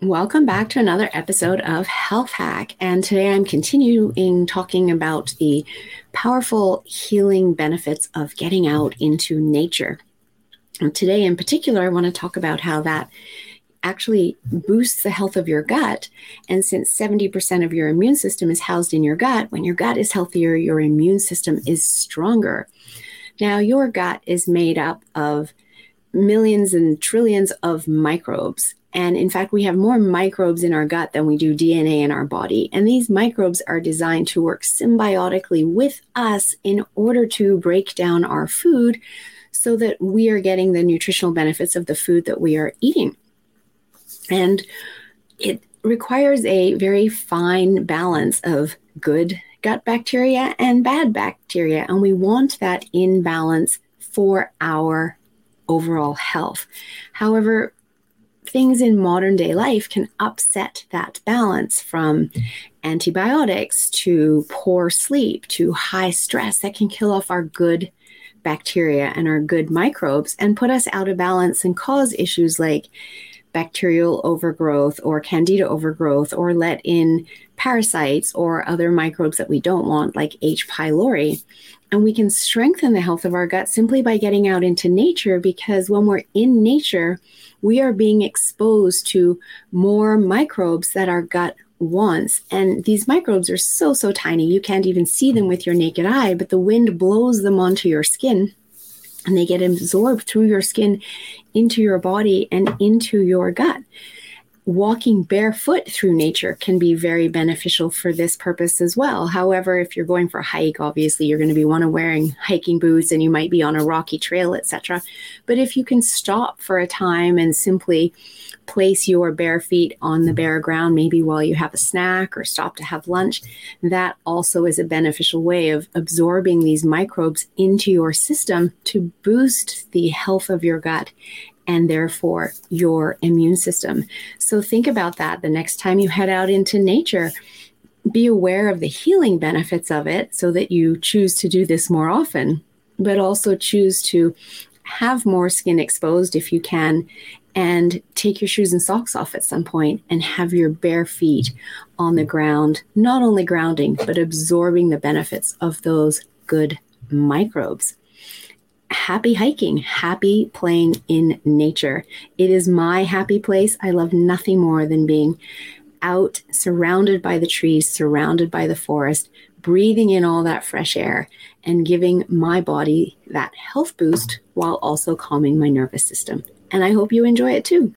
Welcome back to another episode of Health Hack. And today I'm continuing talking about the powerful healing benefits of getting out into nature. And today, in particular, I want to talk about how that actually boosts the health of your gut. And since 70% of your immune system is housed in your gut, when your gut is healthier, your immune system is stronger. Now, your gut is made up of millions and trillions of microbes. And in fact, we have more microbes in our gut than we do DNA in our body. And these microbes are designed to work symbiotically with us in order to break down our food so that we are getting the nutritional benefits of the food that we are eating. And it requires a very fine balance of good gut bacteria and bad bacteria. And we want that in balance for our overall health. However, things in modern day life can upset that balance from antibiotics to poor sleep to high stress that can kill off our good bacteria and our good microbes and put us out of balance and cause issues like bacterial overgrowth or candida overgrowth or let in parasites or other microbes that we don't want like H. pylori. And we can strengthen the health of our gut simply by getting out into nature because when we're in nature, we are being exposed to more microbes that our gut wants. And these microbes are so, so tiny, you can't even see them with your naked eye, but the wind blows them onto your skin and they get absorbed through your skin into your body and into your gut walking barefoot through nature can be very beneficial for this purpose as well. However, if you're going for a hike, obviously you're going to be one of wearing hiking boots and you might be on a rocky trail, etc. But if you can stop for a time and simply place your bare feet on the bare ground, maybe while you have a snack or stop to have lunch, that also is a beneficial way of absorbing these microbes into your system to boost the health of your gut and therefore your immune system. So think about that the next time you head out into nature. Be aware of the healing benefits of it so that you choose to do this more often, but also choose to have more skin exposed if you can and take your shoes and socks off at some point and have your bare feet on the ground, not only grounding, but absorbing the benefits of those good microbes happy hiking, happy playing in nature. It is my happy place. I love nothing more than being out, surrounded by the trees, surrounded by the forest, breathing in all that fresh air and giving my body that health boost while also calming my nervous system. And I hope you enjoy it too.